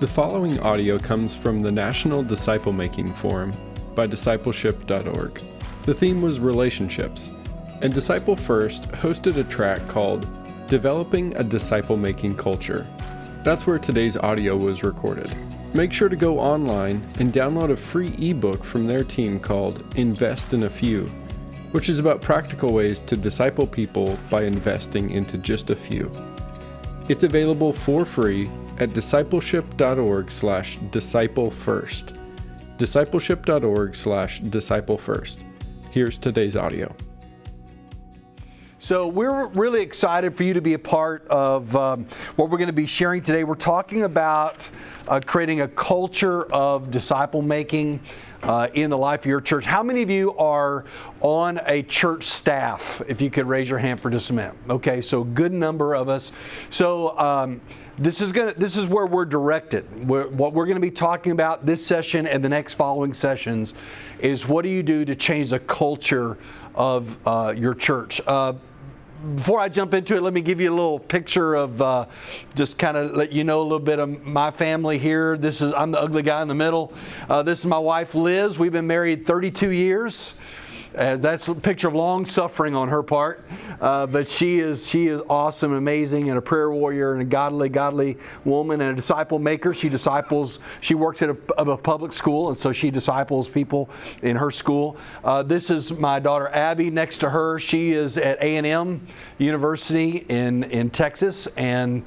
The following audio comes from the National Disciple Making Forum by discipleship.org. The theme was relationships, and discipleFIRST hosted a track called Developing a Disciple Making Culture. That's where today's audio was recorded. Make sure to go online and download a free ebook from their team called Invest in a Few, which is about practical ways to disciple people by investing into just a few. It's available for free at discipleship.org slash disciple first. Discipleship.org slash disciple first. Here's today's audio. So, we're really excited for you to be a part of um, what we're going to be sharing today. We're talking about uh, creating a culture of disciple making uh, in the life of your church. How many of you are on a church staff? If you could raise your hand for just a minute. Okay, so good number of us. So, um, this is going this is where we're directed. We're, what we're going to be talking about this session and the next following sessions is what do you do to change the culture of uh, your church. Uh, before I jump into it, let me give you a little picture of uh, just kind of let you know a little bit of my family here. This is I'm the ugly guy in the middle. Uh, this is my wife Liz. We've been married 32 years. Uh, that's a picture of long suffering on her part, uh, but she is she is awesome, amazing, and a prayer warrior and a godly, godly woman and a disciple maker. She disciples. She works at a, a public school, and so she disciples people in her school. Uh, this is my daughter Abby. Next to her, she is at A and M University in in Texas, and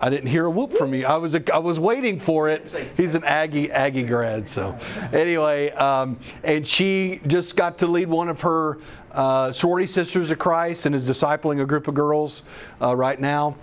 I didn't hear a whoop from you. I was a, I was waiting for it. He's an Aggie Aggie grad, so anyway, um, and she just got to lead one of her uh, sorority sisters of Christ and is discipling a group of girls uh, right now.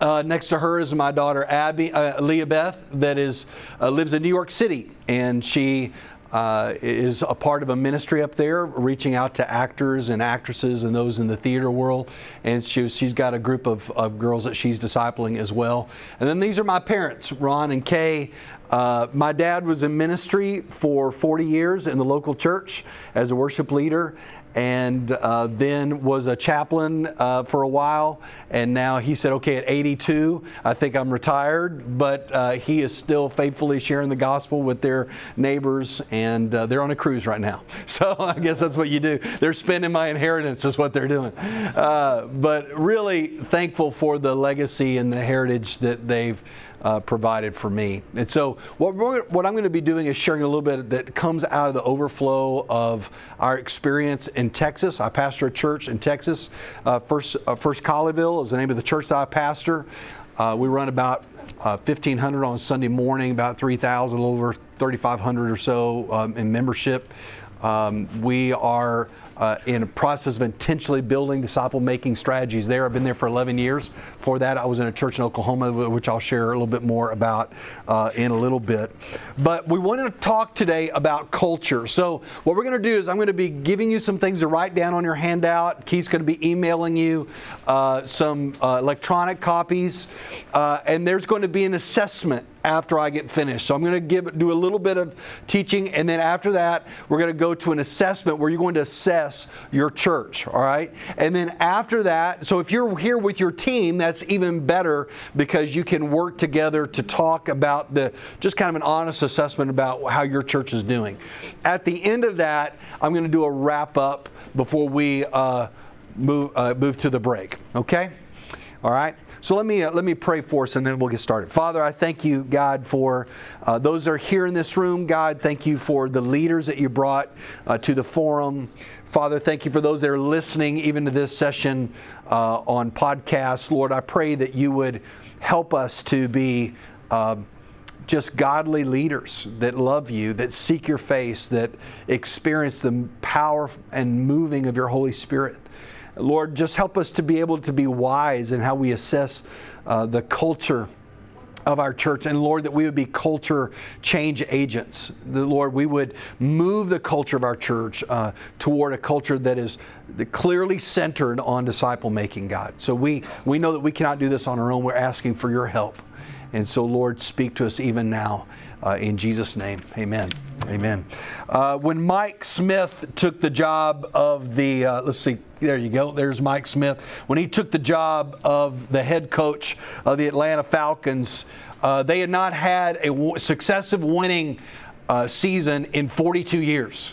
Uh, next to her is my daughter Abby uh, Leah Beth that is uh, lives in New York City, and she uh, is a part of a ministry up there, reaching out to actors and actresses and those in the theater world. And she, she's got a group of, of girls that she's discipling as well. And then these are my parents, Ron and Kay. Uh, my dad was in ministry for 40 years in the local church as a worship leader and uh, then was a chaplain uh, for a while. And now he said, okay, at 82, I think I'm retired, but uh, he is still faithfully sharing the gospel with their neighbors, and uh, they're on a cruise right now. So I guess that's what you do. They're spending my inheritance, is what they're doing. Uh, but really thankful for the legacy and the heritage that they've uh, provided for me. And so, what, what I'm going to be doing is sharing a little bit that comes out of the overflow of our experience in Texas. I pastor a church in Texas. Uh, First, uh, First Colleyville is the name of the church that I pastor. Uh, we run about uh, 1,500 on Sunday morning, about 3,000, a little over 3,500 or so um, in membership. Um, we are uh, in a process of intentionally building disciple making strategies there. I've been there for 11 years. For that, I was in a church in Oklahoma, which I'll share a little bit more about uh, in a little bit. But we wanted to talk today about culture. So, what we're going to do is I'm going to be giving you some things to write down on your handout. Keith's going to be emailing you uh, some uh, electronic copies, uh, and there's going to be an assessment after I get finished. So I'm going to give do a little bit of teaching, and then after that, we're going to go to an assessment where you're going to assess your church. All right, and then after that, so if you're here with your team, that's even better because you can work together to talk about the just kind of an honest assessment about how your church is doing. At the end of that, I'm going to do a wrap up before we uh, move uh, move to the break. Okay. All right. So let me uh, let me pray for us, and then we'll get started. Father, I thank you, God, for uh, those that are here in this room. God, thank you for the leaders that you brought uh, to the forum. Father, thank you for those that are listening, even to this session uh, on podcasts. Lord, I pray that you would help us to be uh, just godly leaders that love you, that seek your face, that experience the power and moving of your Holy Spirit. Lord, just help us to be able to be wise in how we assess uh, the culture of our church. And Lord, that we would be culture change agents. The Lord, we would move the culture of our church uh, toward a culture that is clearly centered on disciple making, God. So we, we know that we cannot do this on our own. We're asking for your help. And so, Lord, speak to us even now. Uh, in Jesus' name, amen. Amen. Uh, when Mike Smith took the job of the, uh, let's see, there you go, there's Mike Smith. When he took the job of the head coach of the Atlanta Falcons, uh, they had not had a w- successive winning uh, season in 42 years.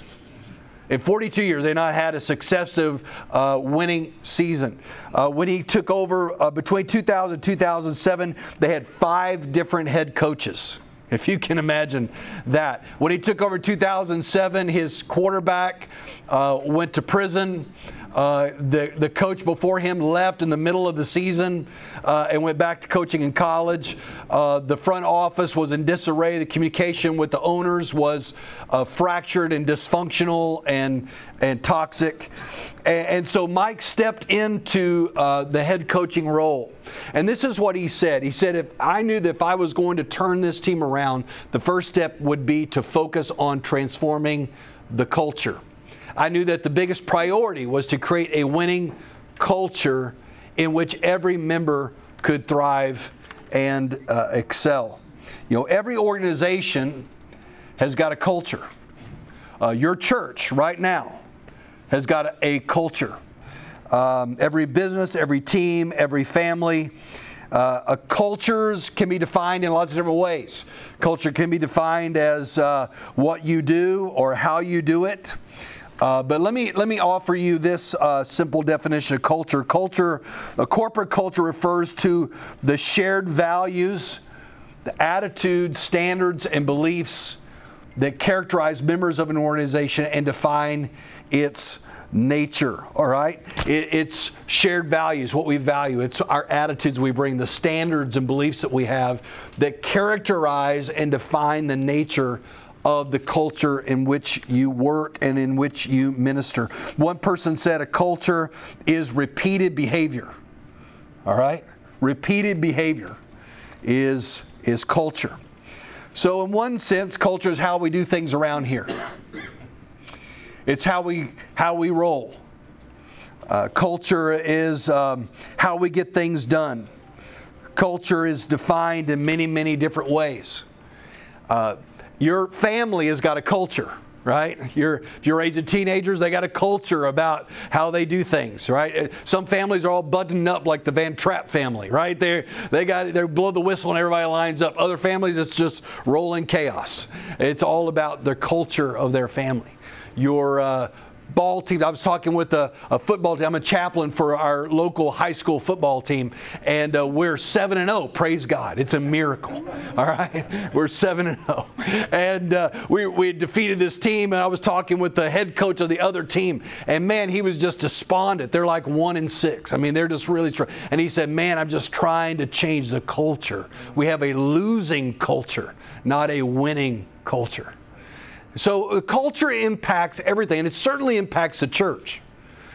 In 42 years, they not had a successive uh, winning season. Uh, when he took over uh, between 2000 and 2007, they had five different head coaches. If you can imagine that. When he took over 2007, his quarterback uh, went to prison. Uh, the, the coach before him left in the middle of the season uh, and went back to coaching in college. Uh, the front office was in disarray. The communication with the owners was uh, fractured and dysfunctional and, and toxic. And, and so Mike stepped into uh, the head coaching role. And this is what he said. He said, if I knew that if I was going to turn this team around, the first step would be to focus on transforming the culture. I knew that the biggest priority was to create a winning culture in which every member could thrive and uh, excel. You know, every organization has got a culture. Uh, your church right now has got a, culture. Um, every business, every team, every family. Uh, cultures can be defined in lots of different ways. Culture can be defined as uh, what you do or how you do it. Uh, but let me let me offer you this uh, simple definition of culture. Culture, a corporate culture refers to the shared values, the attitudes, standards, and beliefs that characterize members of an organization and define its nature. All right, it, it's shared values, what we value. It's our attitudes we bring, the standards and beliefs that we have that characterize and define the nature of the culture in which you work and in which you minister. One person said a culture is repeated behavior. All right? Repeated behavior is, is culture. So, in one sense, culture is how we do things around here. It's how we, how we roll. Uh, culture is um, how we get things done. Culture is defined in many, many different ways. Uh, your family has got a culture right? You're, if you're raising teenagers, they got a culture about how they do things, right? Some families are all buttoned up like the Von Trapp family, right? They they got they blow the whistle and everybody lines up. Other families, it's just rolling chaos. It's all about the culture of their family. Your uh, ball team. I was talking with a, a, football team. I'm a chaplain for our local high school football team, and uh, we're seven and zero. Oh, praise God! It's a miracle. All right, we're seven and zero, oh. and uh, we we defeated this team. And I was talking with the head coach of the other team, and man, he was just despondent. They're like one and six. I mean, they're just really. Tr- and he said, "Man, I'm just trying to change the culture. We have a losing culture, not a winning culture." So uh, culture impacts everything, and it certainly impacts the church.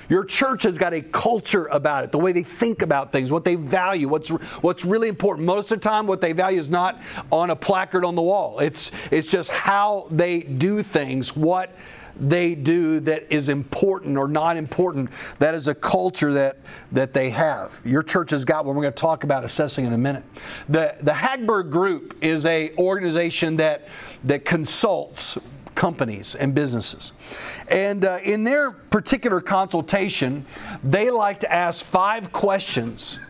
Your church has got a culture about it, the way they think about things, what they value, what's what's really important. Most of the time, what they value is not on a placard on the wall. It's it's just how they do things, what they do that is important or not important. That is a culture that that they have. Your church has got one. We're going to talk about assessing in a minute. The the Hagberg Group is a organization that that consults companies and businesses. And uh, in their particular consultation, they like to ask five questions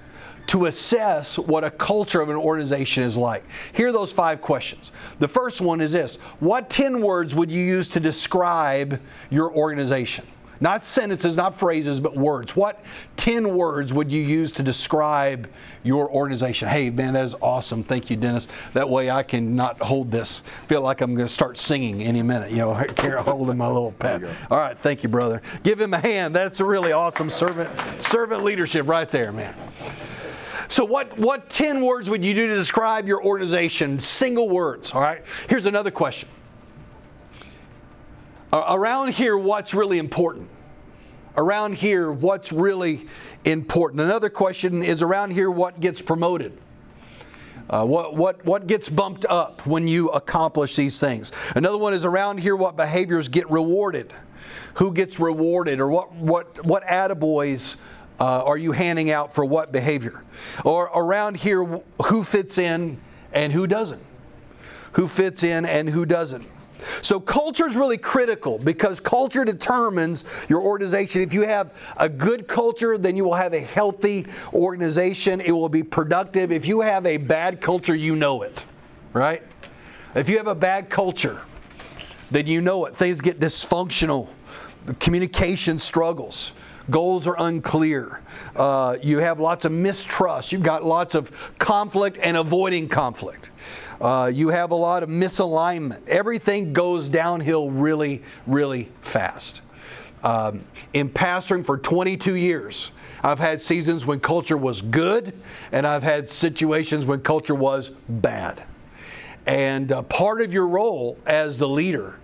to assess what a culture of an organization is like. Here are those five questions. The first one is this What 10 words would you use to describe your organization? Not sentences, not phrases, but words. What 10 words would you use to describe your organization? Hey, man, that is awesome. Thank you, Dennis. That way I can not hold this. Feel like I'm going to start singing any minute. You know, here holding my little pet. All right, thank you, brother. Give him a hand. That's a really awesome servant servant leadership right there, man. So, what, what 10 words would you do to describe your organization? Single words, all right? Here's another question around here, what's really important? Around here, what's really important? Another question is around here, what gets promoted? Uh, what, what, what gets bumped up when you accomplish these things? Another one is around here, what behaviors get rewarded? Who gets rewarded? Or what, what, what attaboys uh, are you handing out for what behavior? Or around here, who fits in and who doesn't? Who fits in and who doesn't? So culture is really critical because culture determines your organization. If you have a good culture, then you will have a healthy organization. It will be productive. If you have a bad culture, you know it, right? If you have a bad culture, then you know it. Things get dysfunctional. The communication struggles. Goals are unclear. Uh, you have lots of mistrust. You've got lots of conflict and avoiding conflict. Uh, you have a lot of misalignment. Everything goes downhill really, really fast. Um, in pastoring for 22 years, I've had seasons when culture was good, and I've had situations when culture was bad. And uh, part of your role as the leader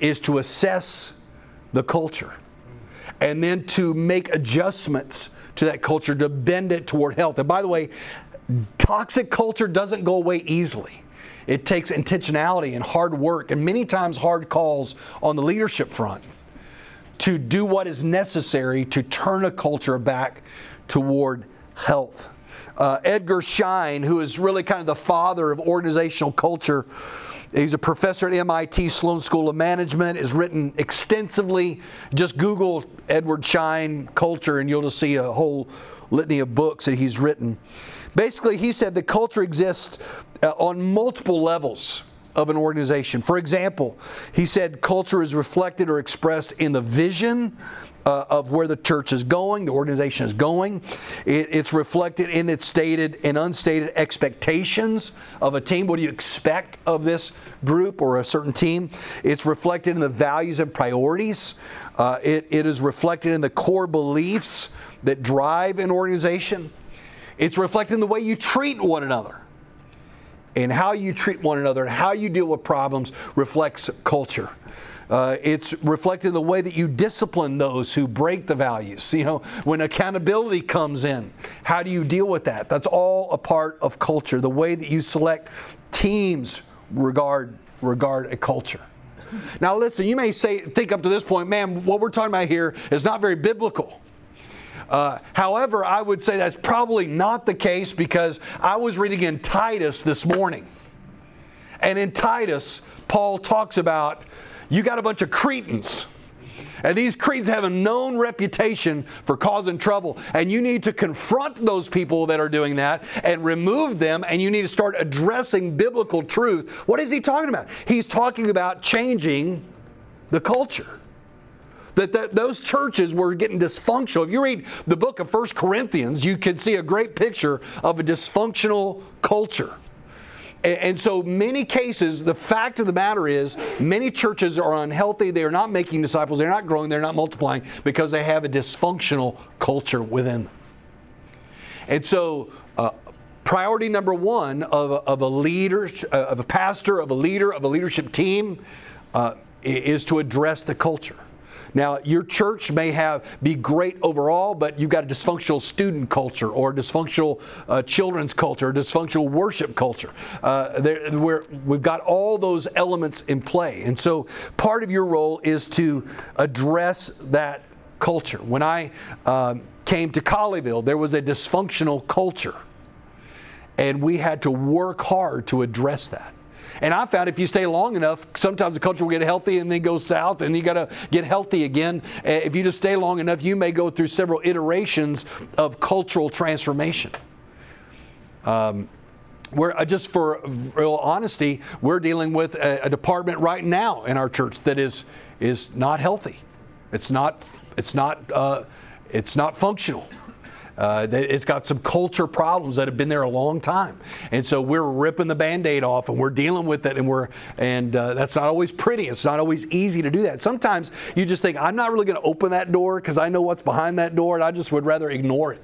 is to assess the culture and then to make adjustments to that culture to bend it toward health. And by the way, toxic culture doesn't go away easily. It takes intentionality and hard work and many times hard calls on the leadership front to do what is necessary to turn a culture back toward health. Uh, Edgar Schein, who is really kind of the father of organizational culture, He's a professor at MIT Sloan School of Management, has written extensively. Just Google Edward Schein culture, and you'll just see a whole litany of books that he's written. Basically, he said the culture exists uh, on multiple levels of an organization. For example, he said culture is reflected or expressed in the vision uh, of where the church is going, the organization is going. It, it's reflected in its stated and unstated expectations of a team. What do you expect of this group or a certain team? It's reflected in the values and priorities. Uh, it, it is reflected in the core beliefs that drive an organization. It's reflected in the way you treat one another and how you treat one another and how you deal with problems reflects culture. Uh, it's reflected in the way that you discipline those who break the values. You know, when accountability comes in, how do you deal with that? That's all a part of culture. The way that you select teams regard regard a culture. Now, listen, you may say, think up to this point, man, what we're talking about here is not very biblical. Uh, however, I would say that's probably not the case because I was reading in Titus this morning. And in Titus, Paul talks about you got a bunch of Cretans. And these Cretans have a known reputation for causing trouble. And you need to confront those people that are doing that and remove them. And you need to start addressing biblical truth. What is he talking about? He's talking about changing the culture that, that those churches were getting dysfunctional. If you read the book of First Corinthians, you can see a great picture of a dysfunctional culture. And so, many cases, the fact of the matter is, many churches are unhealthy. They are not making disciples. They're not growing. They're not multiplying because they have a dysfunctional culture within them. And so, uh, priority number one of of a leader, uh, of a pastor, of a leader, of a leadership team, uh, is to address the culture. Now, your church may have be great overall, but you've got a dysfunctional student culture or a dysfunctional uh, children's culture, or dysfunctional worship culture. Uh, we've got all those elements in play, and so part of your role is to address that culture. When I um, came to Colleyville, there was a dysfunctional culture, and we had to work hard to address that. And I found if you stay long enough, sometimes the culture will get healthy and then go south, and you got to get healthy again. Eh, if you just stay long enough, you may go through several iterations of cultural transformation. Um, we're uh, just for real honesty, we're dealing with a, a department right now in our church that is is not healthy. It's not. It's not. Uh, it's not functional. Uh, it's got some culture problems that have been there a long time, and so we're ripping the band-aid off and we're dealing with it, and we're and uh, that's not always pretty. It's not always easy to do that. Sometimes you just think I'm not really going to open that door because I know what's behind that door, and I just would rather ignore it.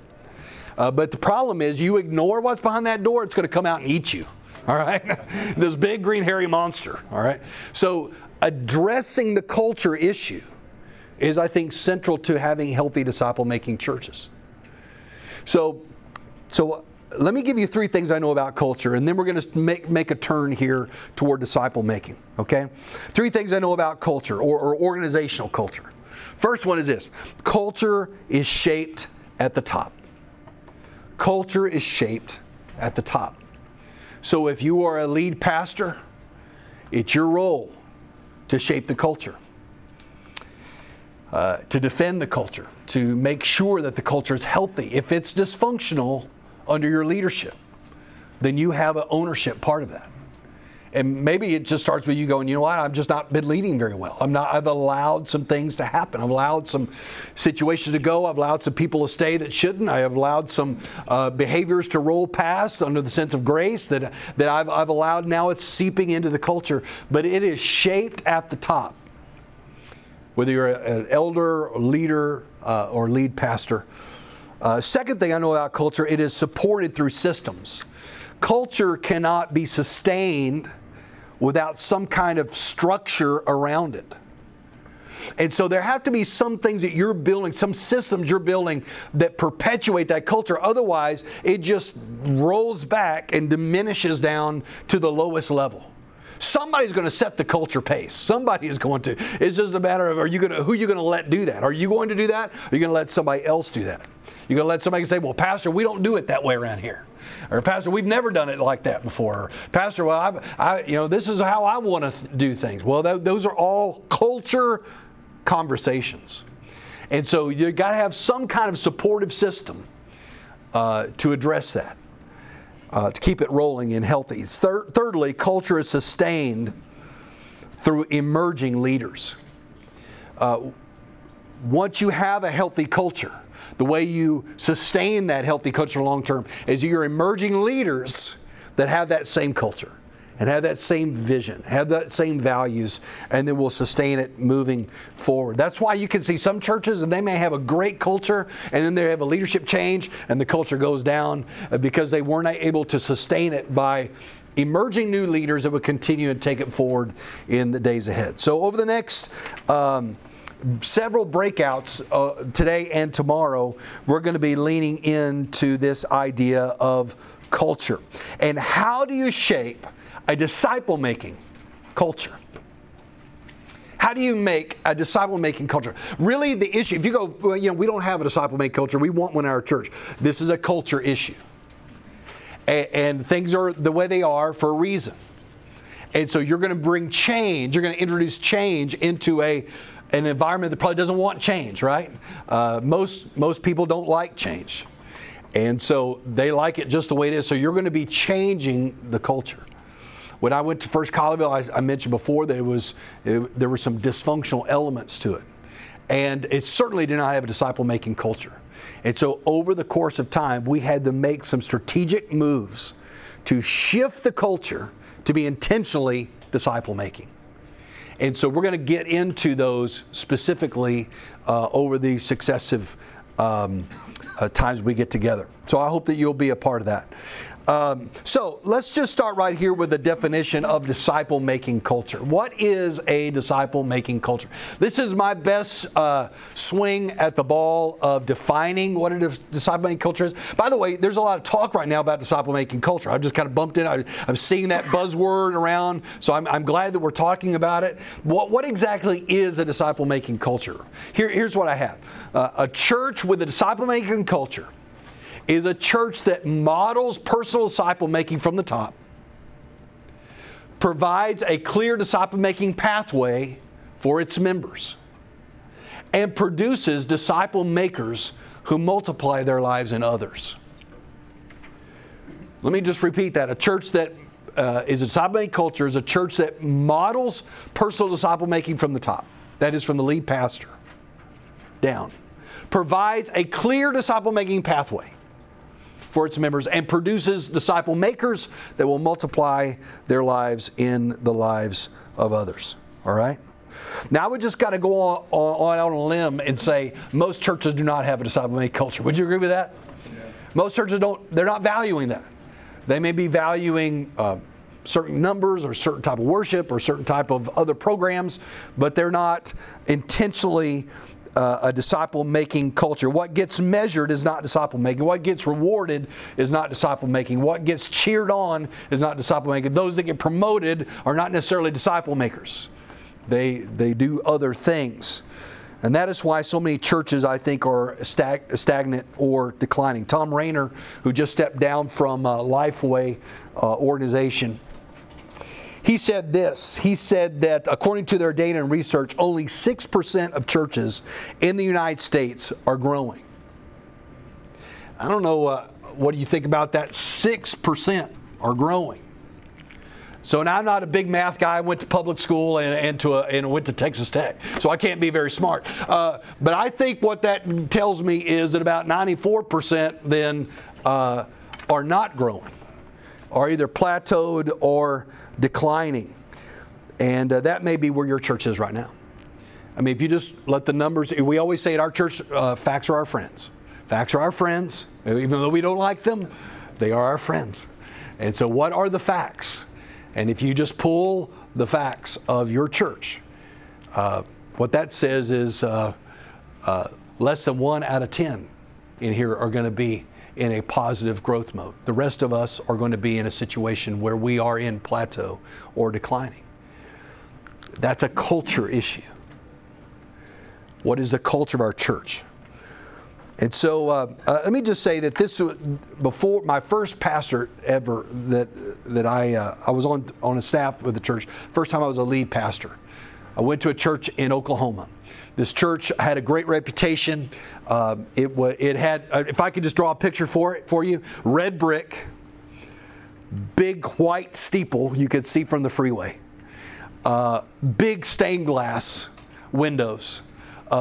Uh, but the problem is, you ignore what's behind that door, it's going to come out and eat you. All right, this big green hairy monster. All right, so addressing the culture issue is, I think, central to having healthy disciple making churches. So, so uh, let me give you three things I know about culture, and then we're going to make, make a turn here toward disciple making. Okay? Three things I know about culture or, or organizational culture. First one is this culture is shaped at the top. Culture is shaped at the top. So if you are a lead pastor, it's your role to shape the culture, uh, to defend the culture, to make sure that the culture is healthy. If it's dysfunctional under your leadership, then you have an ownership part of that. And maybe it just starts with you going, you know what, I've just not been leading very well. I'm not, I've allowed some things to happen. I've allowed some situations to go. I've allowed some people to stay that shouldn't. I have allowed some uh, behaviors to roll past under the sense of grace that, that I've, I've allowed. Now it's seeping into the culture. But it is shaped at the top. Whether you're an elder, leader, uh, or lead pastor. Uh, second thing I know about culture, it is supported through systems. Culture cannot be sustained without some kind of structure around it. And so there have to be some things that you're building, some systems you're building that perpetuate that culture. Otherwise, it just rolls back and diminishes down to the lowest level. Somebody's going to set the culture pace. Somebody is going to. It's just a matter of are you going to who are you going to let do that? Are you going to do that? Or are you going to let somebody else do that? You're going to let somebody say, "Well, pastor, we don't do it that way around here." Or pastor, we've never done it like that before. Or, pastor, well, I, I, you know, this is how I want to do things. Well, th- those are all culture conversations, and so you got to have some kind of supportive system uh, to address that, uh, to keep it rolling and healthy. Thir- thirdly, culture is sustained through emerging leaders. Uh, once you have a healthy culture, the way you sustain that healthy culture long term is you're emerging leaders that have that same culture and have that same vision, have that same values, and then we'll sustain it moving forward. That's why you can see some churches and they may have a great culture and then they have a leadership change and the culture goes down because they weren't able to sustain it by emerging new leaders that would continue and take it forward in the days ahead. So over the next um, several breakouts uh, today and tomorrow, we're going to be leaning into this idea of culture. And how do you shape a disciple making culture? How do you make a disciple making culture? Really, the issue, if you go, you know, we don't have a disciple making culture, we want one in our church. This is a culture issue. And, and things are the way they are for a reason. And so you're going to bring change, you're going to introduce change into a an environment that probably doesn't want change, right? Uh, most most people don't like change, and so they like it just the way it is. So you're going to be changing the culture. When I went to First Colleyville, I, I mentioned before that it was it, there were some dysfunctional elements to it, and it certainly did not have a disciple-making culture. And so over the course of time, we had to make some strategic moves to shift the culture to be intentionally disciple-making. And so we're going to get into those specifically uh, over the successive um, uh, times we get together. So I hope that you'll be a part of that. Um, so let's just start right here with the definition of disciple making culture. What is a disciple making culture? This is my best uh, swing at the ball of defining what a disciple making culture is. By the way, there's a lot of talk right now about disciple making culture. I've just kind of bumped in, I, am seeing that buzzword around, so I'm, I'm, glad that we're talking about it. What, what exactly is a disciple making culture? Here, here's what I have uh, a church with a disciple making culture is a church that models personal disciple making from the top, provides a clear disciple making pathway for its members, and produces disciple makers who multiply their lives in others. Let me just repeat that. A church that uh, is a disciple making culture is a church that models personal disciple making from the top. That is from the lead pastor down. Provides a clear disciple making pathway for its members and produces disciple makers that will multiply their lives in the lives of others. All right? Now, we just got to go on, on, on, a limb and say most churches do not have a disciple making culture. Would you agree with that? Yeah. Most churches don't, they're not valuing that. They may be valuing uh, certain numbers or certain type of worship or certain type of other programs, but they're not intentionally uh, a disciple making culture. What gets measured is not disciple making. What gets rewarded is not disciple making. What gets cheered on is not disciple making. Those that get promoted are not necessarily disciple makers, they, they do other things. And that is why so many churches, I think, are stag- stagnant or declining. Tom Rainer, who just stepped down from uh, Lifeway uh, organization, he said this. He said that according to their data and research, only 6% of churches in the United States are growing. I don't know uh, what do you think about that. 6% are growing. So now I'm not a big math guy. I went to public school and, and to a, and went to Texas Tech, so I can't be very smart. Uh, but I think what that tells me is that about 94% then uh, are not growing, are either plateaued or declining, and uh, that may be where your church is right now. I mean, if you just let the numbers, we always say at our church, uh, facts are our friends. Facts are our friends, even though we don't like them, they are our friends. And so, what are the facts? And if you just pull the facts of your church, uh, what that says is uh, uh, less than one out of 10 in here are going to be in a positive growth mode. The rest of us are going to be in a situation where we are in plateau or declining. That's a culture issue. What is the culture of our church? And so uh, uh, let me just say that this before my first pastor ever that that I uh, I was on on a staff with the church. First time I was a lead pastor. I went to a church in Oklahoma. This church had a great reputation. Uh, it it had uh, if I could just draw a picture for it for you, red brick, big white steeple you could see from the freeway, uh, big stained glass windows,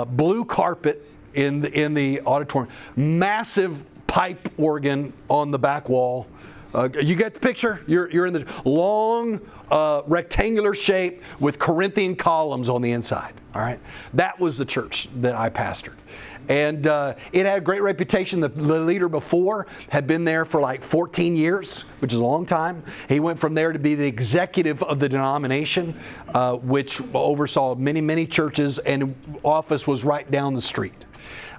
blue carpet in the, in the auditorium. Massive pipe organ on the back wall. Uh, you get the picture? You're, you're in the long uh, rectangular shape with Corinthian columns on the inside. All right, that was the church that I pastored, and uh, it had a great reputation. The, the, leader before had been there for like 14 years, which is a long time. He went from there to be the executive of the denomination, uh, which oversaw many, many churches, and office was right down the street.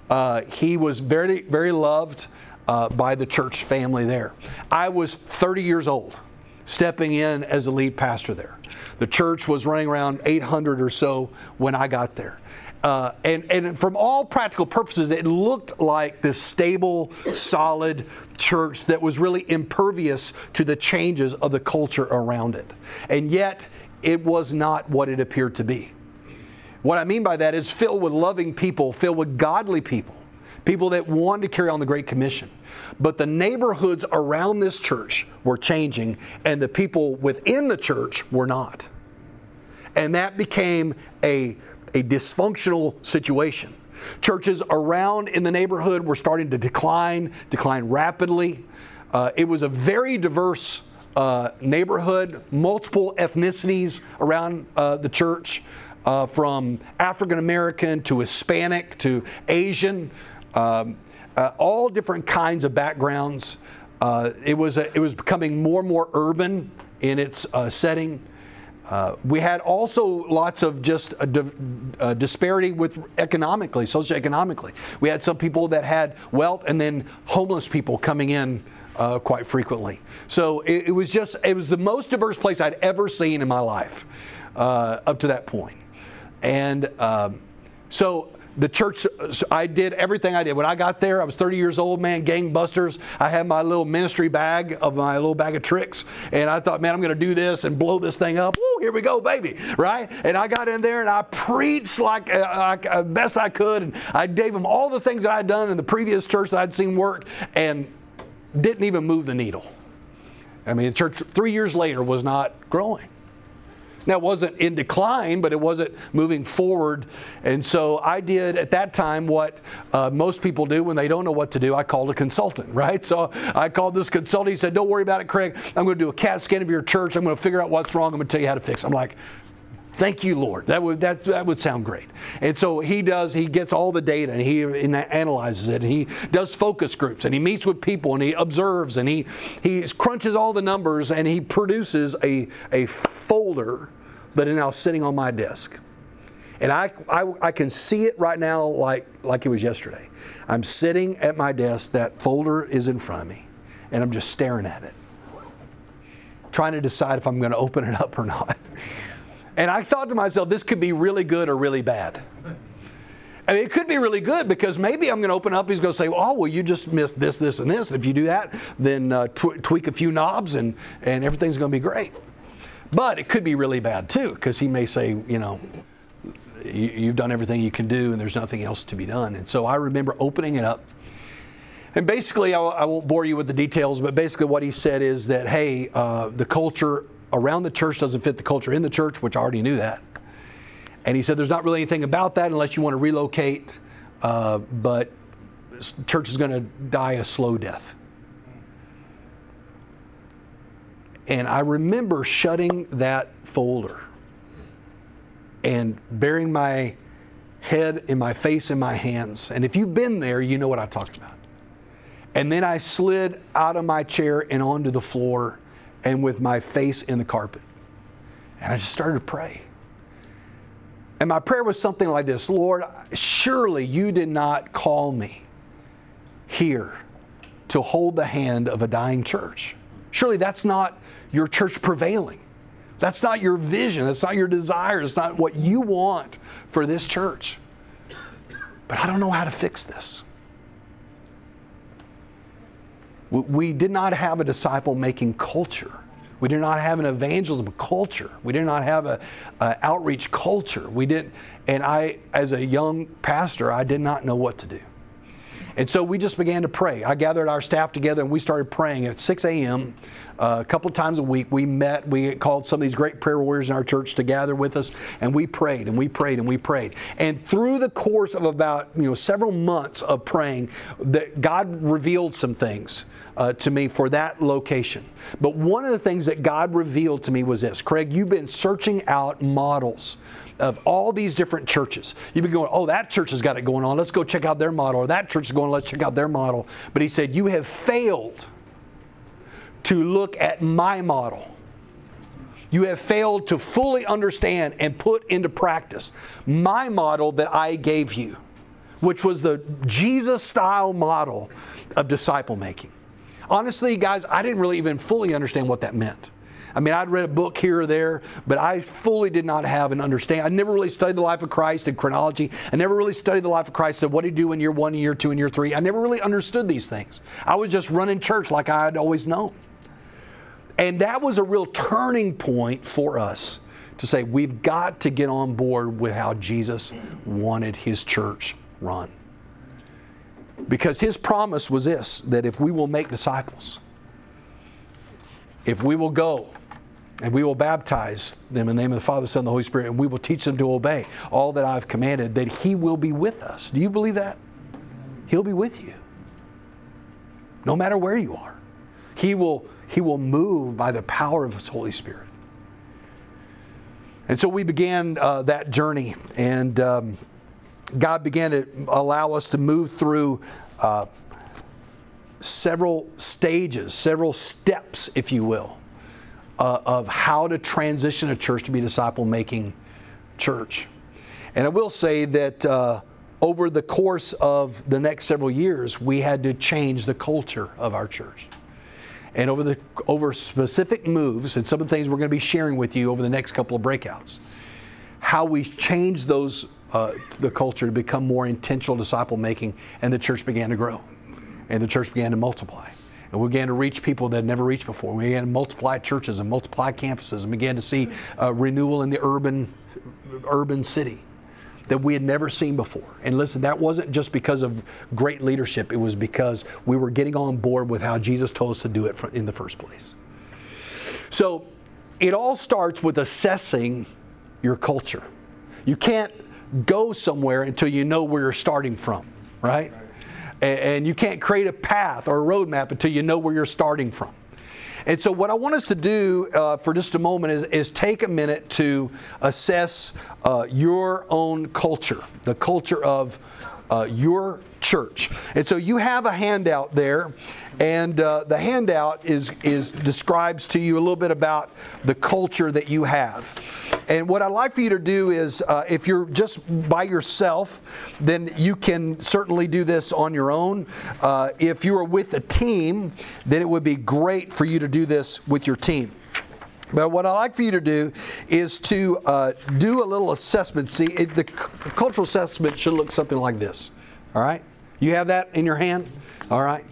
Uh, he was very, very loved uh, by the church family there. I was 30 years old, stepping in as a lead pastor there. The church was running around 800 or so when I got there. Uh, and, and from all practical purposes, it looked like this stable, solid church that was really impervious to the changes of the culture around it. And yet, it was not what it appeared to be. What I mean by that is filled with loving people, filled with godly people, people that wanted to carry on the Great Commission. But the neighborhoods around this church were changing, and the people within the church were not. And that became a, a dysfunctional situation. Churches around in the neighborhood were starting to decline, decline rapidly. Uh, it was a very diverse uh, neighborhood, multiple ethnicities around uh, the church uh, from African American to Hispanic to Asian, um, uh, all different kinds of backgrounds. Uh, it, was a, it was becoming more and more urban in its uh, setting. Uh, we had also lots of just a di- a disparity with economically, socioeconomically. We had some people that had wealth and then homeless people coming in uh, quite frequently. So it, it, was just, it was the most diverse place I'd ever seen in my life uh, up to that point. And um, so the church, I did everything I did. When I got there, I was 30 years old, man, gangbusters. I had my little ministry bag of my little bag of tricks. And I thought, man, I'm going to do this and blow this thing up. Woo, here we go, baby. Right? And I got in there and I preached like, uh, like uh, best I could. And I gave them all the things that I'd done in the previous church that I'd seen work and didn't even move the needle. I mean, the church three years later was not growing. Now, it wasn't in decline, but it wasn't moving forward. And so I did at that time what uh, most people do when they don't know what to do. I called a consultant, right? So I called this consultant. He said, Don't worry about it, Craig. I'm going to do a CAT scan of your church. I'm going to figure out what's wrong. I'm going to tell you how to fix it. I'm like, Thank you, Lord. That would that, that would sound great. And so he does. He gets all the data and he analyzes it and he does focus groups and he meets with people and he observes and he he crunches all the numbers and he produces a a folder that is now sitting on my desk. And I, I, I, can see it right now like, like it was yesterday. I'm sitting at my desk, that folder is in front of me, and I'm just staring at it, trying to decide if I'm going to open it up or not. And I thought to myself, this could be really good or really bad. I mean, it could be really good because maybe I'm going to open up. He's going to say, "Oh, well, you just missed this, this, and this. And if you do that, then uh, tw- tweak a few knobs, and and everything's going to be great." But it could be really bad too, because he may say, you know, you, have done everything you can do and there's nothing else to be done. And so I remember opening it up. And basically, I, I won't bore you with the details, but basically, what he said is that, hey, uh, the culture around the church doesn't fit the culture in the church, which I already knew that. And he said there's not really anything about that unless you want to relocate, uh, but church is going to die a slow death. And I remember shutting that folder and burying my head in my face in my hands. And if you've been there, you know what I talked about. And then I slid out of my chair and onto the floor and with my face in the carpet. And I just started to pray. And my prayer was something like this Lord, surely you did not call me here to hold the hand of a dying church. Surely that's not your church prevailing. That's not your vision. That's not your desire. It's not what you want for this church. But I don't know how to fix this. We did not have a disciple making culture. We did not have an evangelism culture. We did not have a, a, outreach culture. We didn't, and I, as a young pastor, I did not know what to do. And so we just began to pray. I gathered our staff together and we started praying at 6 a.m. Uh, a couple times a week. We met, we called some of these great prayer warriors in our church to gather with us, and we prayed and we prayed and we prayed. And through the course of about you know several months of praying, that God revealed some things. Uh, to me for that location. But one of the things that God revealed to me was this Craig, you've been searching out models of all these different churches. You've been going, oh, that church has got it going on. Let's go check out their model. Or that church is going, let's check out their model. But he said, you have failed to look at my model. You have failed to fully understand and put into practice my model that I gave you, which was the Jesus style model of disciple making. Honestly, guys, I didn't really even fully understand what that meant. I mean, I'd read a book here or there, but I fully did not have an understanding. I never really studied the life of Christ in chronology. I never really studied the life of Christ. Said, what he do in year one, year two, and year three? I never really understood these things. I was just running church like I had always known. And that was a real turning point for us to say, we've got to get on board with how Jesus wanted his church run. Because his promise was this that if we will make disciples, if we will go and we will baptize them in the name of the Father, Son, and the Holy Spirit, and we will teach them to obey all that I've commanded, that He will be with us. Do you believe that? He'll be with you. No matter where you are. He will, he will move by the power of His Holy Spirit. And so we began uh, that journey, and um, God began to allow us to move through uh, several stages, several steps, if you will uh, of how to transition a church to be a disciple making church. And I will say that uh, over the course of the next several years, we had to change the culture of our church. And over the over specific moves and some of the things we're going to be sharing with you over the next couple of breakouts, how we changed those uh, the culture to become more intentional disciple making, and the church began to grow, and the church began to multiply. And we began to reach people that had never reached before. We began to multiply churches and multiply campuses and began to see uh, renewal in the urban, urban city that we had never seen before. And listen, that wasn't just because of great leadership, it was because we were getting on board with how Jesus told us to do it in the first place. So it all starts with assessing your culture. You can't go somewhere until you know where you're starting from, right? and you can't create a path or a roadmap until you know where you're starting from. And so, what I want us to do uh, for just a moment is, is, take a minute to assess uh, your own culture, the culture of uh, your church. And so, you have a handout there, and uh, the handout is, is describes to you a little bit about the culture that you have. And what I'd like for you to do is, uh, if you're just by yourself, then you can certainly do this on your own. Uh, if you are with a team, then it would be great for you to do this with your team. But what I'd like for you to do is to uh, do a little assessment. See, it, the, the cultural assessment should look something like this. All right? You have that in your hand? All right?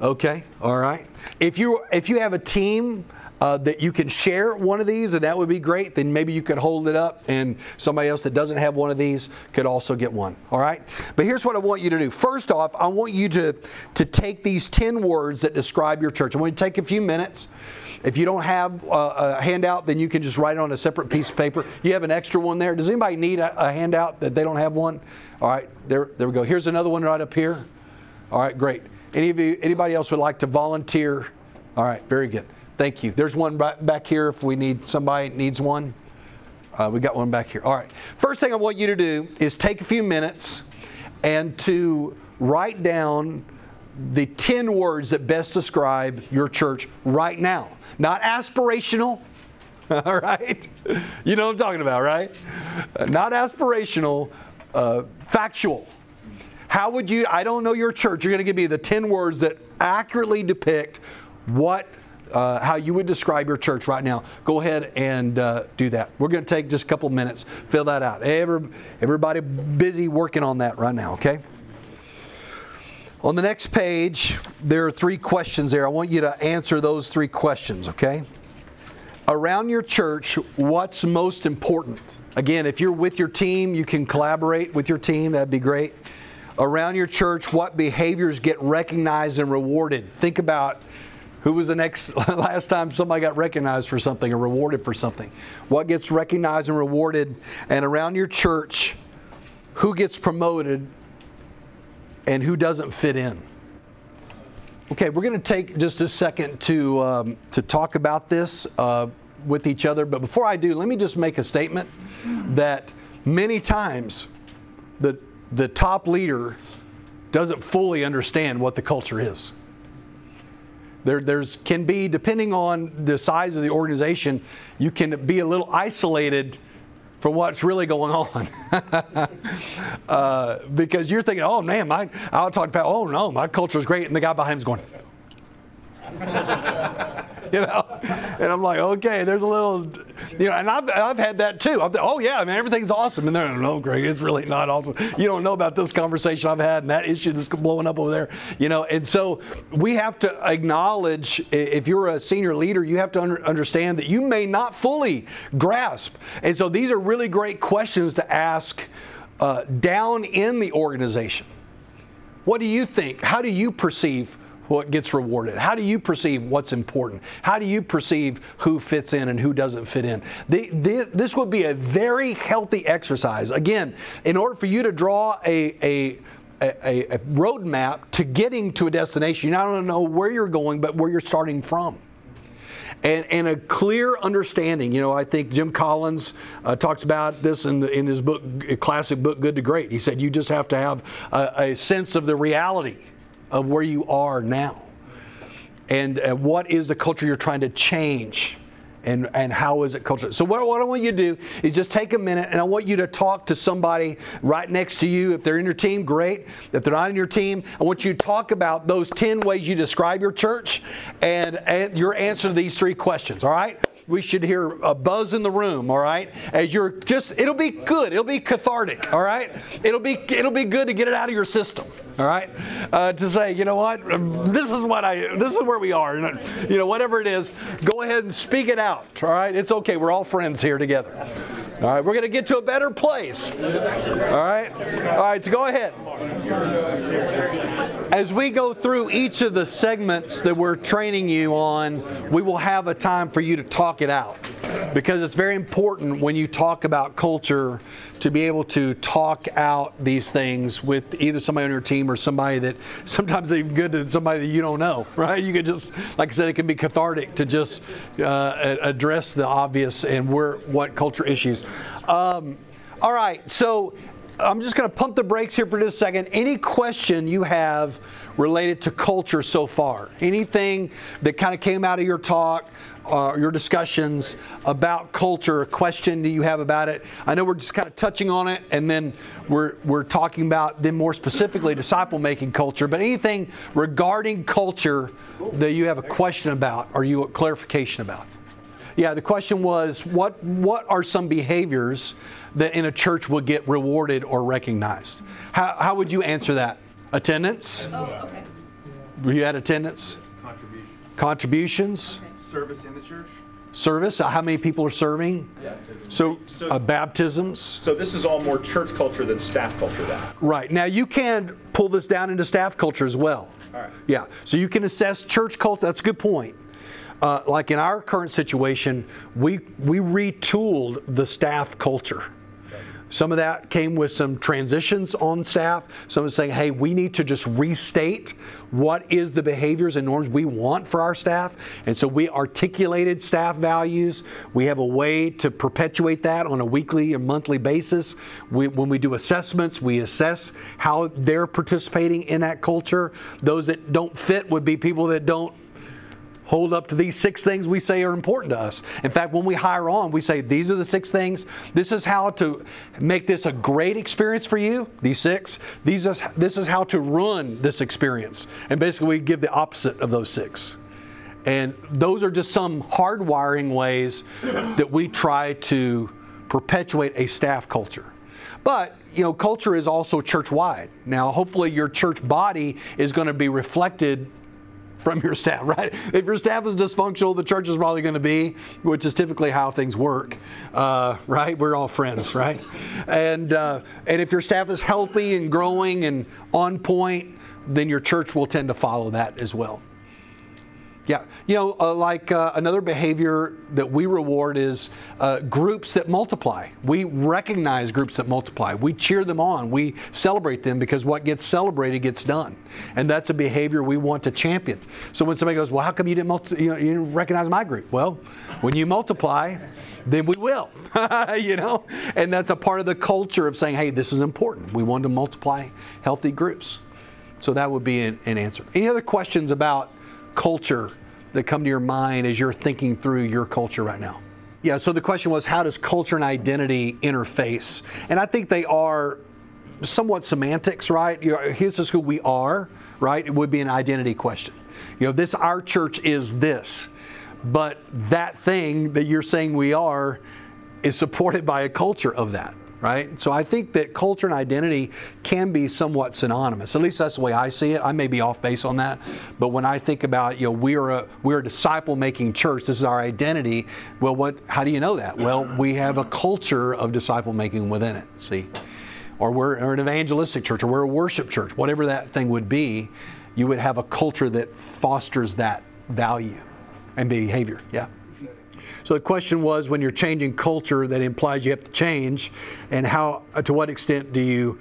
Okay, all right. If you if you have a team uh, that you can share one of these, and that would be great. Then maybe you could hold it up, and somebody else that doesn't have one of these could also get one. All right? But here's what I want you to do. First off, I want you to, to take these 10 words that describe your church. I want you to take a few minutes. If you don't have a, a handout, then you can just write it on a separate piece of paper. You have an extra one there. Does anybody need a, a handout that they don't have one? All right, there, there we go. Here's another one right up here. All right, great. Any of you, anybody else would like to volunteer? All right, very good. Thank you. There's one back here if we need somebody needs one. Uh, we got one back here. All right. First thing I want you to do is take a few minutes and to write down the 10 words that best describe your church right now. Not aspirational, all right? You know what I'm talking about, right? Not aspirational, uh, factual. How would you, I don't know your church, you're going to give me the 10 words that accurately depict what uh, how you would describe your church right now, go ahead and uh, do that. We're going to take just a couple minutes, fill that out. Every, everybody busy working on that right now, okay? On the next page, there are three questions there. I want you to answer those three questions, okay? Around your church, what's most important? Again, if you're with your team, you can collaborate with your team, that'd be great. Around your church, what behaviors get recognized and rewarded? Think about who was the next last time somebody got recognized for something or rewarded for something? What gets recognized and rewarded? And around your church, who gets promoted and who doesn't fit in? Okay, we're going to take just a second to um, to talk about this uh, with each other. But before I do, let me just make a statement that many times the the top leader doesn't fully understand what the culture is. There there's, can be, depending on the size of the organization, you can be a little isolated from what's really going on. uh, because you're thinking, oh man, my, I'll talk about, oh no, my culture is great. And the guy behind him's going, you know? And I'm like, okay, there's a little, you know, and I've, I've had that too. I'm, oh, yeah, I mean everything's awesome. And they're, no, Craig, it's really not awesome. You don't know about this conversation I've had and that issue that's blowing up over there, you know? And so we have to acknowledge, if you're a senior leader, you have to under, understand that you may not fully grasp. And so these are really great questions to ask uh, down in the organization. What do you think? How do you perceive what gets rewarded? How do you perceive what's important? How do you perceive who fits in and who doesn't fit in? The, the, this would be a very healthy exercise. Again, in order for you to draw a, a a, a roadmap to getting to a destination. You not only know where you're going, but where you're starting from. And, and, a clear understanding. You know, I think Jim Collins uh, talks about this in, the, in his book, classic book, Good to Great. He said you just have to have a, a sense of the reality of where you are now and uh, what is the culture you're trying to change and, and how is it culture. So what, what I want you to do is just take a minute and I want you to talk to somebody right next to you. If they're in your team, great. If they're not in your team, I want you to talk about those 10 ways you describe your church and, and your answer to these three questions, all right? We should hear a buzz in the room, all right? As you're just, it'll be good. It'll be cathartic, all right? It'll be, it'll be good to get it out of your system, all right? Uh, to say, you know what, this is what I, this is where we are. You know, whatever it is, go ahead and speak it out, all right? It's okay. We're all friends here together. All right, we're going to get to a better place. All right? All right, so go ahead. As we go through each of the segments that we're training you on, we will have a time for you to talk it out. Because it's very important when you talk about culture to be able to talk out these things with either somebody on your team or somebody that sometimes they're good to somebody that you don't know, right? You can just, like I said, it can be cathartic to just uh, address the obvious and where what culture issues. Um, all right, so I'm just going to pump the brakes here for just a second. Any question you have related to culture so far? Anything that kind of came out of your talk, uh, your discussions about culture, a question do you have about it? I know we're just kind of touching on it, and then we're, we're talking about then more specifically disciple making culture, but anything regarding culture that you have a question about or you a clarification about? Yeah, the question was what what are some behaviors that in a church will get rewarded or recognized? How, how would you answer that? Attendance? Oh, okay. Were you at attendance? Contribution. Contributions? service in the church. Service, uh, how many people are serving? Baptism. So, So- uh, baptisms. So this is all more church culture than staff culture then. Right. Now you can pull this down into staff culture as well. All right. Yeah. So you can assess church culture. That's a good point. Uh, like in our current situation, we we retooled the staff culture. Some of that came with some transitions on staff. Some was saying, hey, we need to just restate what is the behaviors and norms we want for our staff. And so we articulated staff values. We have a way to perpetuate that on a weekly or monthly basis. We, when we do assessments, we assess how they're participating in that culture. Those that don't fit would be people that don't hold up to these six things we say are important to us. In fact, when we hire on, we say these are the six things. This is how to make this a great experience for you. These six. These is this is how to run this experience. And basically, we give the opposite of those six. And those are just some hardwiring ways that we try to perpetuate a staff culture. But you know, culture is also church-wide. Now, hopefully, your church body is going to be reflected from your staff, right? If your staff is dysfunctional, the church is probably going to be, which is typically how things work, uh, right? We're all friends, right? And uh, and if your staff is healthy and growing and on point, then your church will tend to follow that as well. Yeah, you know, uh, like uh, another behavior that we reward is uh, groups that multiply. We recognize groups that multiply. We cheer them on. We celebrate them because what gets celebrated gets done, and that's a behavior we want to champion. So when somebody goes, "Well, how come you didn't, multi- you, know, you didn't recognize my group?" Well, when you multiply, then we will, you know, and that's a part of the culture of saying, "Hey, this is important. We want to multiply healthy groups." So that would be an, an answer. Any other questions about? Culture that come to your mind as you're thinking through your culture right now? Yeah, so the question was how does culture and identity interface? And I think they are somewhat semantics, right? You know, here's just who we are, right? It would be an identity question. You know, this, our church is this, but that thing that you're saying we are is supported by a culture of that right? So I think that culture and identity can be somewhat synonymous. At least that's the way I see it. I may be off base on that, but when I think about, you know, we're a we're a disciple-making church. This is our identity. Well, what? How do you know that? Well, we have a culture of disciple-making within it. See, or we're, we're an evangelistic church, or we're a worship church. Whatever that thing would be, you would have a culture that fosters that value and behavior. Yeah. So the question was when you're changing culture that implies you have to change and how to what extent do you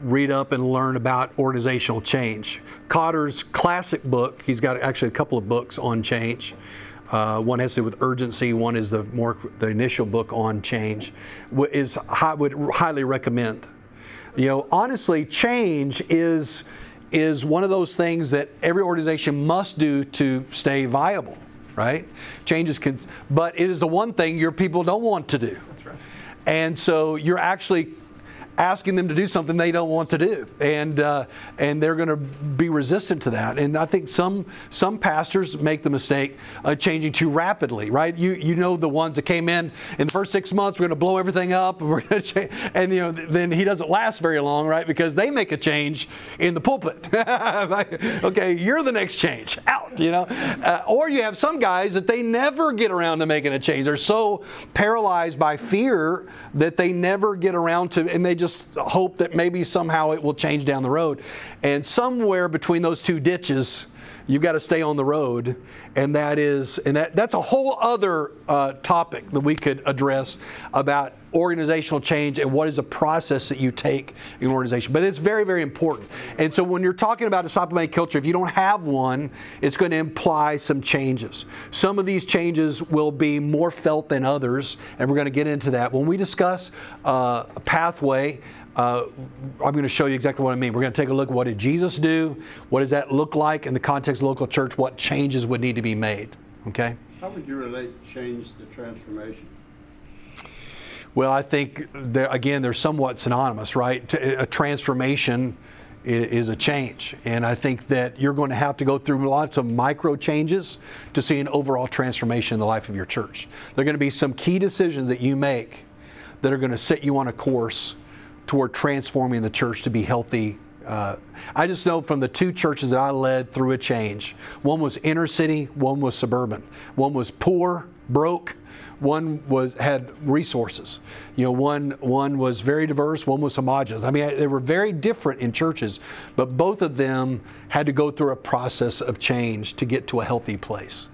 read up and learn about organizational change. Kotter's classic book, he's got actually a couple of books on change. Uh, one has to do with urgency. One is the more the initial book on change. Is I would highly recommend. You know, honestly, change is is one of those things that every organization must do to stay viable right? Changes can, but it is the one thing your people don't want to do. Right. And so you're actually asking them to do something they don't want to do, and uh, and they're going to be resistant to that. And I think some some pastors make the mistake of changing too rapidly, right? You you know the ones that came in in the first six months, we're going to blow everything up, to and you know then he doesn't last very long, right? Because they make a change in the pulpit. okay, you're the next change out, you know. Uh, or you have some guys that they never get around to making a change. They're so paralyzed by fear that they never get around to, and they just just hope that maybe somehow it will change down the road. And somewhere between those two ditches, you've got to stay on the road and that is and that, that's a whole other uh, topic that we could address about organizational change and what is a process that you take in an organization but it's very very important. And so when you're talking about disciple making culture if you don't have one it's going to imply some changes. Some of these changes will be more felt than others and we're going to get into that. When we discuss uh, a pathway uh, I'm going to show you exactly what I mean. We're going to take a look at what did Jesus do, what does that look like in the context of local church, what changes would need to be made. Okay. How would you relate change to transformation? Well, I think again they're somewhat synonymous, right? A transformation is a change, and I think that you're going to have to go through lots of micro changes to see an overall transformation in the life of your church. There are going to be some key decisions that you make that are going to set you on a course toward transforming the church to be healthy Uh, I just know from the two churches that I led through a change one was inner city, one was suburban. One was poor, broke, one was had resources. You know, one one was very diverse, one was homogenous. I mean, they were very different in churches, but both of them had to go through a process of change to get to a healthy place.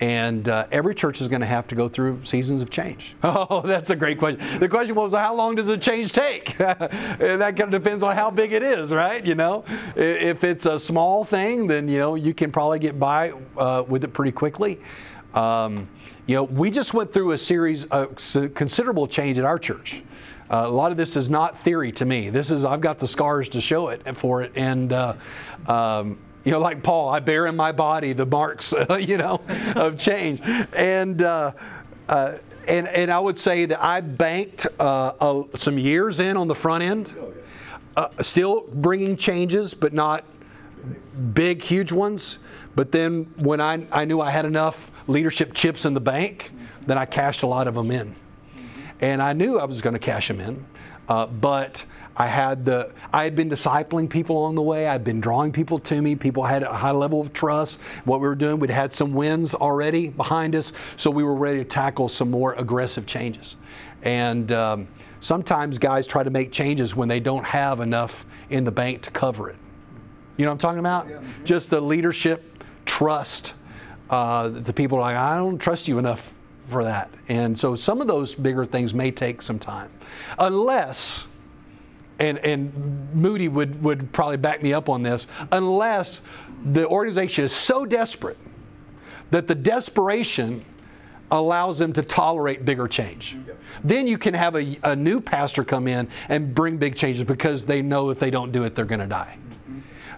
And uh, every church is going to have to go through seasons of change. Oh, that's a great question. The question was, how long does a change take? And that kind of depends on how big it is, right? You know, if it's a small thing, then you know you can probably get by uh, with it pretty quickly. Um, you know, we just went through a series of considerable change at our church. Uh, a lot of this is not theory to me. This is I've got the scars to show it for it, and uh, um, you know, like Paul, I bear in my body the marks, you know, of change, and. Uh, uh, and, and I would say that I banked uh, some years in on the front end, uh, still bringing changes, but not big, huge ones. But then when I, I knew I had enough leadership chips in the bank, then I cashed a lot of them in. And I knew I was going to cash them in, uh, but I had the I had been discipling people along the way. I'd been drawing people to me. People had a high level of trust. What we were doing, we'd had some wins already behind us, so we were ready to tackle some more aggressive changes. And um, sometimes guys try to make changes when they don't have enough in the bank to cover it. You know what I'm talking about? Yeah. Just the leadership trust. Uh, the people are like, I don't trust you enough for that. And so some of those bigger things may take some time. Unless, and, and Moody would, would probably back me up on this, unless the organization is so desperate that the desperation allows them to tolerate bigger change. Then you can have a, a new pastor come in and bring big changes because they know if they don't do it, they're going to die.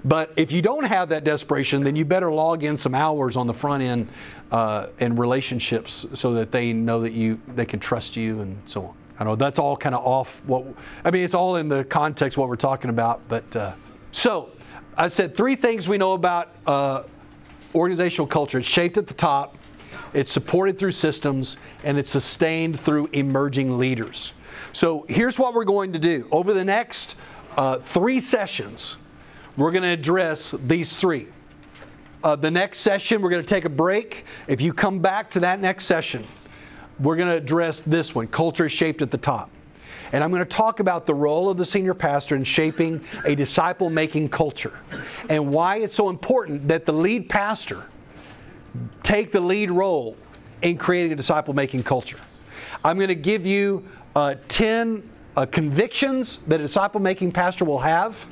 But if you don't have that desperation, then you better log in some hours on the front end uh, and relationships so that they know that you they can trust you and so on. I know that's all kind of off what I mean. It's all in the context what we're talking about. But uh, so I said three things we know about uh, organizational culture. It's shaped at the top. It's supported through systems and it's sustained through emerging leaders. So here's what we're going to do over the next uh, three sessions we're going to address these three. Uh, the next session, we're going to take a break. If you come back to that next session, we're going to address this one culture is shaped at the top. And I'm going to talk about the role of the senior pastor in shaping a disciple making culture and why it's so important that the lead pastor take the lead role in creating a disciple making culture. I'm going to give you uh, 10 uh, convictions that a disciple making pastor will have.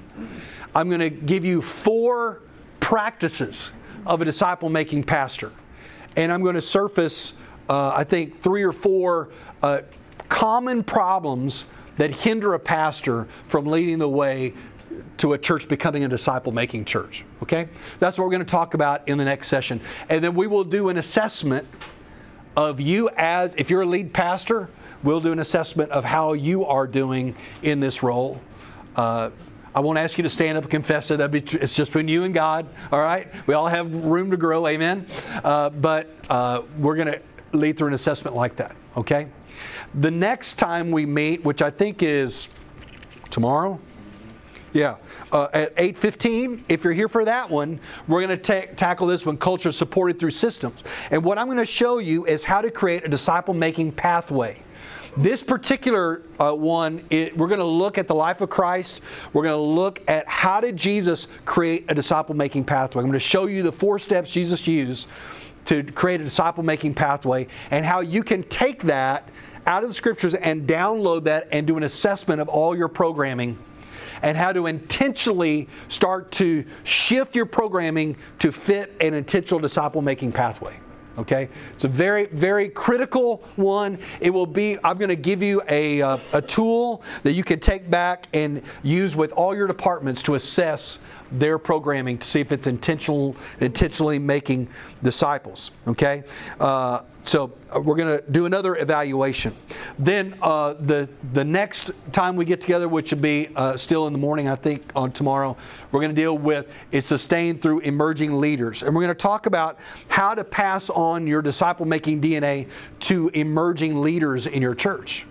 I'm going to give you four practices of a disciple making pastor. And I'm going to surface, uh, I think, three or four uh, common problems that hinder a pastor from leading the way to a church becoming a disciple making church. Okay? That's what we're going to talk about in the next session. And then we will do an assessment of you as, if you're a lead pastor, we'll do an assessment of how you are doing in this role. Uh, I won't ask you to stand up and confess it. That'd be, it's just between you and God, all right? We all have room to grow, amen? Uh, but uh, we're going to lead through an assessment like that, okay? The next time we meet, which I think is tomorrow, yeah, uh, at 8:15. If you're here for that one, we're going to tackle this one: culture supported through systems. And what I'm going to show you is how to create a disciple-making pathway. This particular uh, one, it, we're going to look at the life of Christ. We're going to look at how did Jesus create a disciple-making pathway. I'm going to show you the four steps Jesus used to create a disciple-making pathway and how you can take that out of the scriptures and download that and do an assessment of all your programming and how to intentionally start to shift your programming to fit an intentional disciple making pathway. Okay? It's a very, very critical one. It will be, I'm going to give you a, uh, a tool that you can take back and use with all your departments to assess their programming to see if it's intentional, intentionally making disciples. Okay, uh, so uh, we're going to do another evaluation. Then uh, the the next time we get together, which will be uh, still in the morning, I think on tomorrow, we're going to deal with is sustained through emerging leaders, and we're going to talk about how to pass on your disciple making DNA to emerging leaders in your church.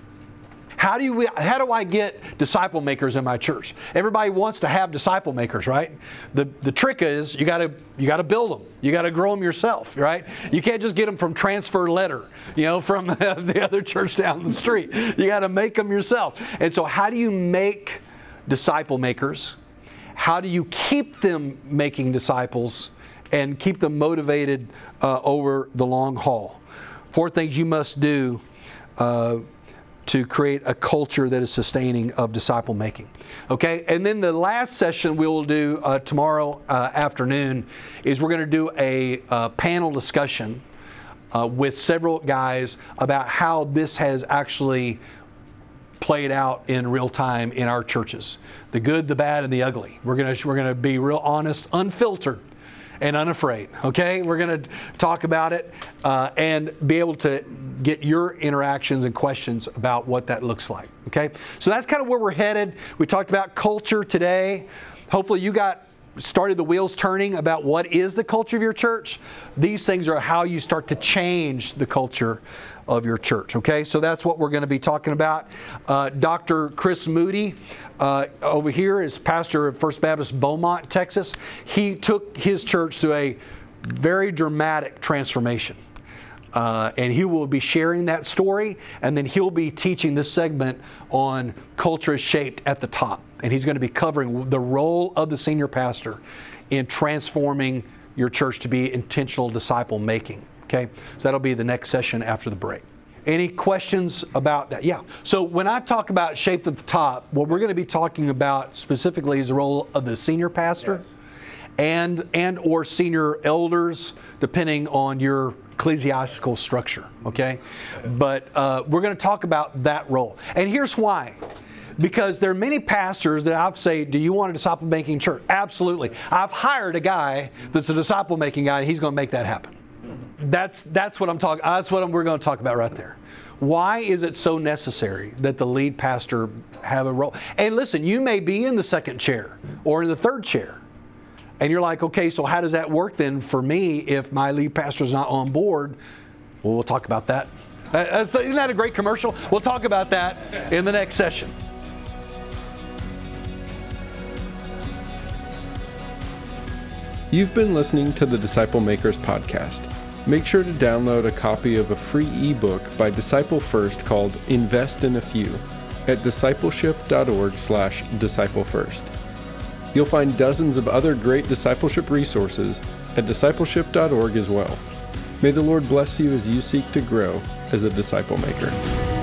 How do you how do I get disciple makers in my church? Everybody wants to have disciple makers, right? The the trick is you got to you got to build them. You got to grow them yourself, right? You can't just get them from transfer letter, you know, from the other church down the street. You got to make them yourself. And so how do you make disciple makers? How do you keep them making disciples and keep them motivated uh, over the long haul? Four things you must do uh, to create a culture that is sustaining of disciple making. Okay, and then the last session we will do uh, tomorrow uh, afternoon is we're going to do a uh, panel discussion uh, with several guys about how this has actually played out in real time in our churches the good, the bad, and the ugly. We're going to, we're going to be real honest, unfiltered and unafraid. Okay, we're going to talk about it uh, and be able to get your interactions and questions about what that looks like. Okay, so that's kind of where we're headed. We talked about culture today. Hopefully, you got started the wheels turning about what is the culture of your church. These things are how you start to change the culture of your church. Okay, so that's what we're going to be talking about. Uh, Dr. Chris Moody uh, over here is pastor of First Baptist Beaumont, Texas. He took his church to a very dramatic transformation. Uh, and he will be sharing that story, and then he'll be teaching this segment on culture is shaped at the top. And he's going to be covering the role of the senior pastor in transforming your church to be intentional disciple making. Okay, so that'll be the next session after the break. Any questions about that? Yeah. So when I talk about shaped at the top, what we're going to be talking about specifically is the role of the senior pastor yes. and and or senior elders, depending on your ecclesiastical structure. Okay, but uh, we're going to talk about that role, and here's why because there are many pastors that I've say, "Do you want a disciple making church?" Absolutely. I've hired a guy that's a disciple making guy, and he's going to make that happen. That's, that's what I'm talking, that's what we're going to talk about right there. Why is it so necessary that the lead pastor have a role? And listen, you may be in the second chair or in the third chair. And you're like, okay, so how does that work then for me if my lead pastor is not on board? Well, we'll talk about that. Uh, isn't that a great commercial? We'll talk about that in the next session. You've been listening to the Disciple Makers podcast. Make sure to download a copy of a free ebook by discipleFIRST called Invest in a Few at discipleship.org slash disciplefirst. You'll find dozens of other great discipleship resources at discipleship.org as well. May the Lord bless you as you seek to grow as a disciple maker.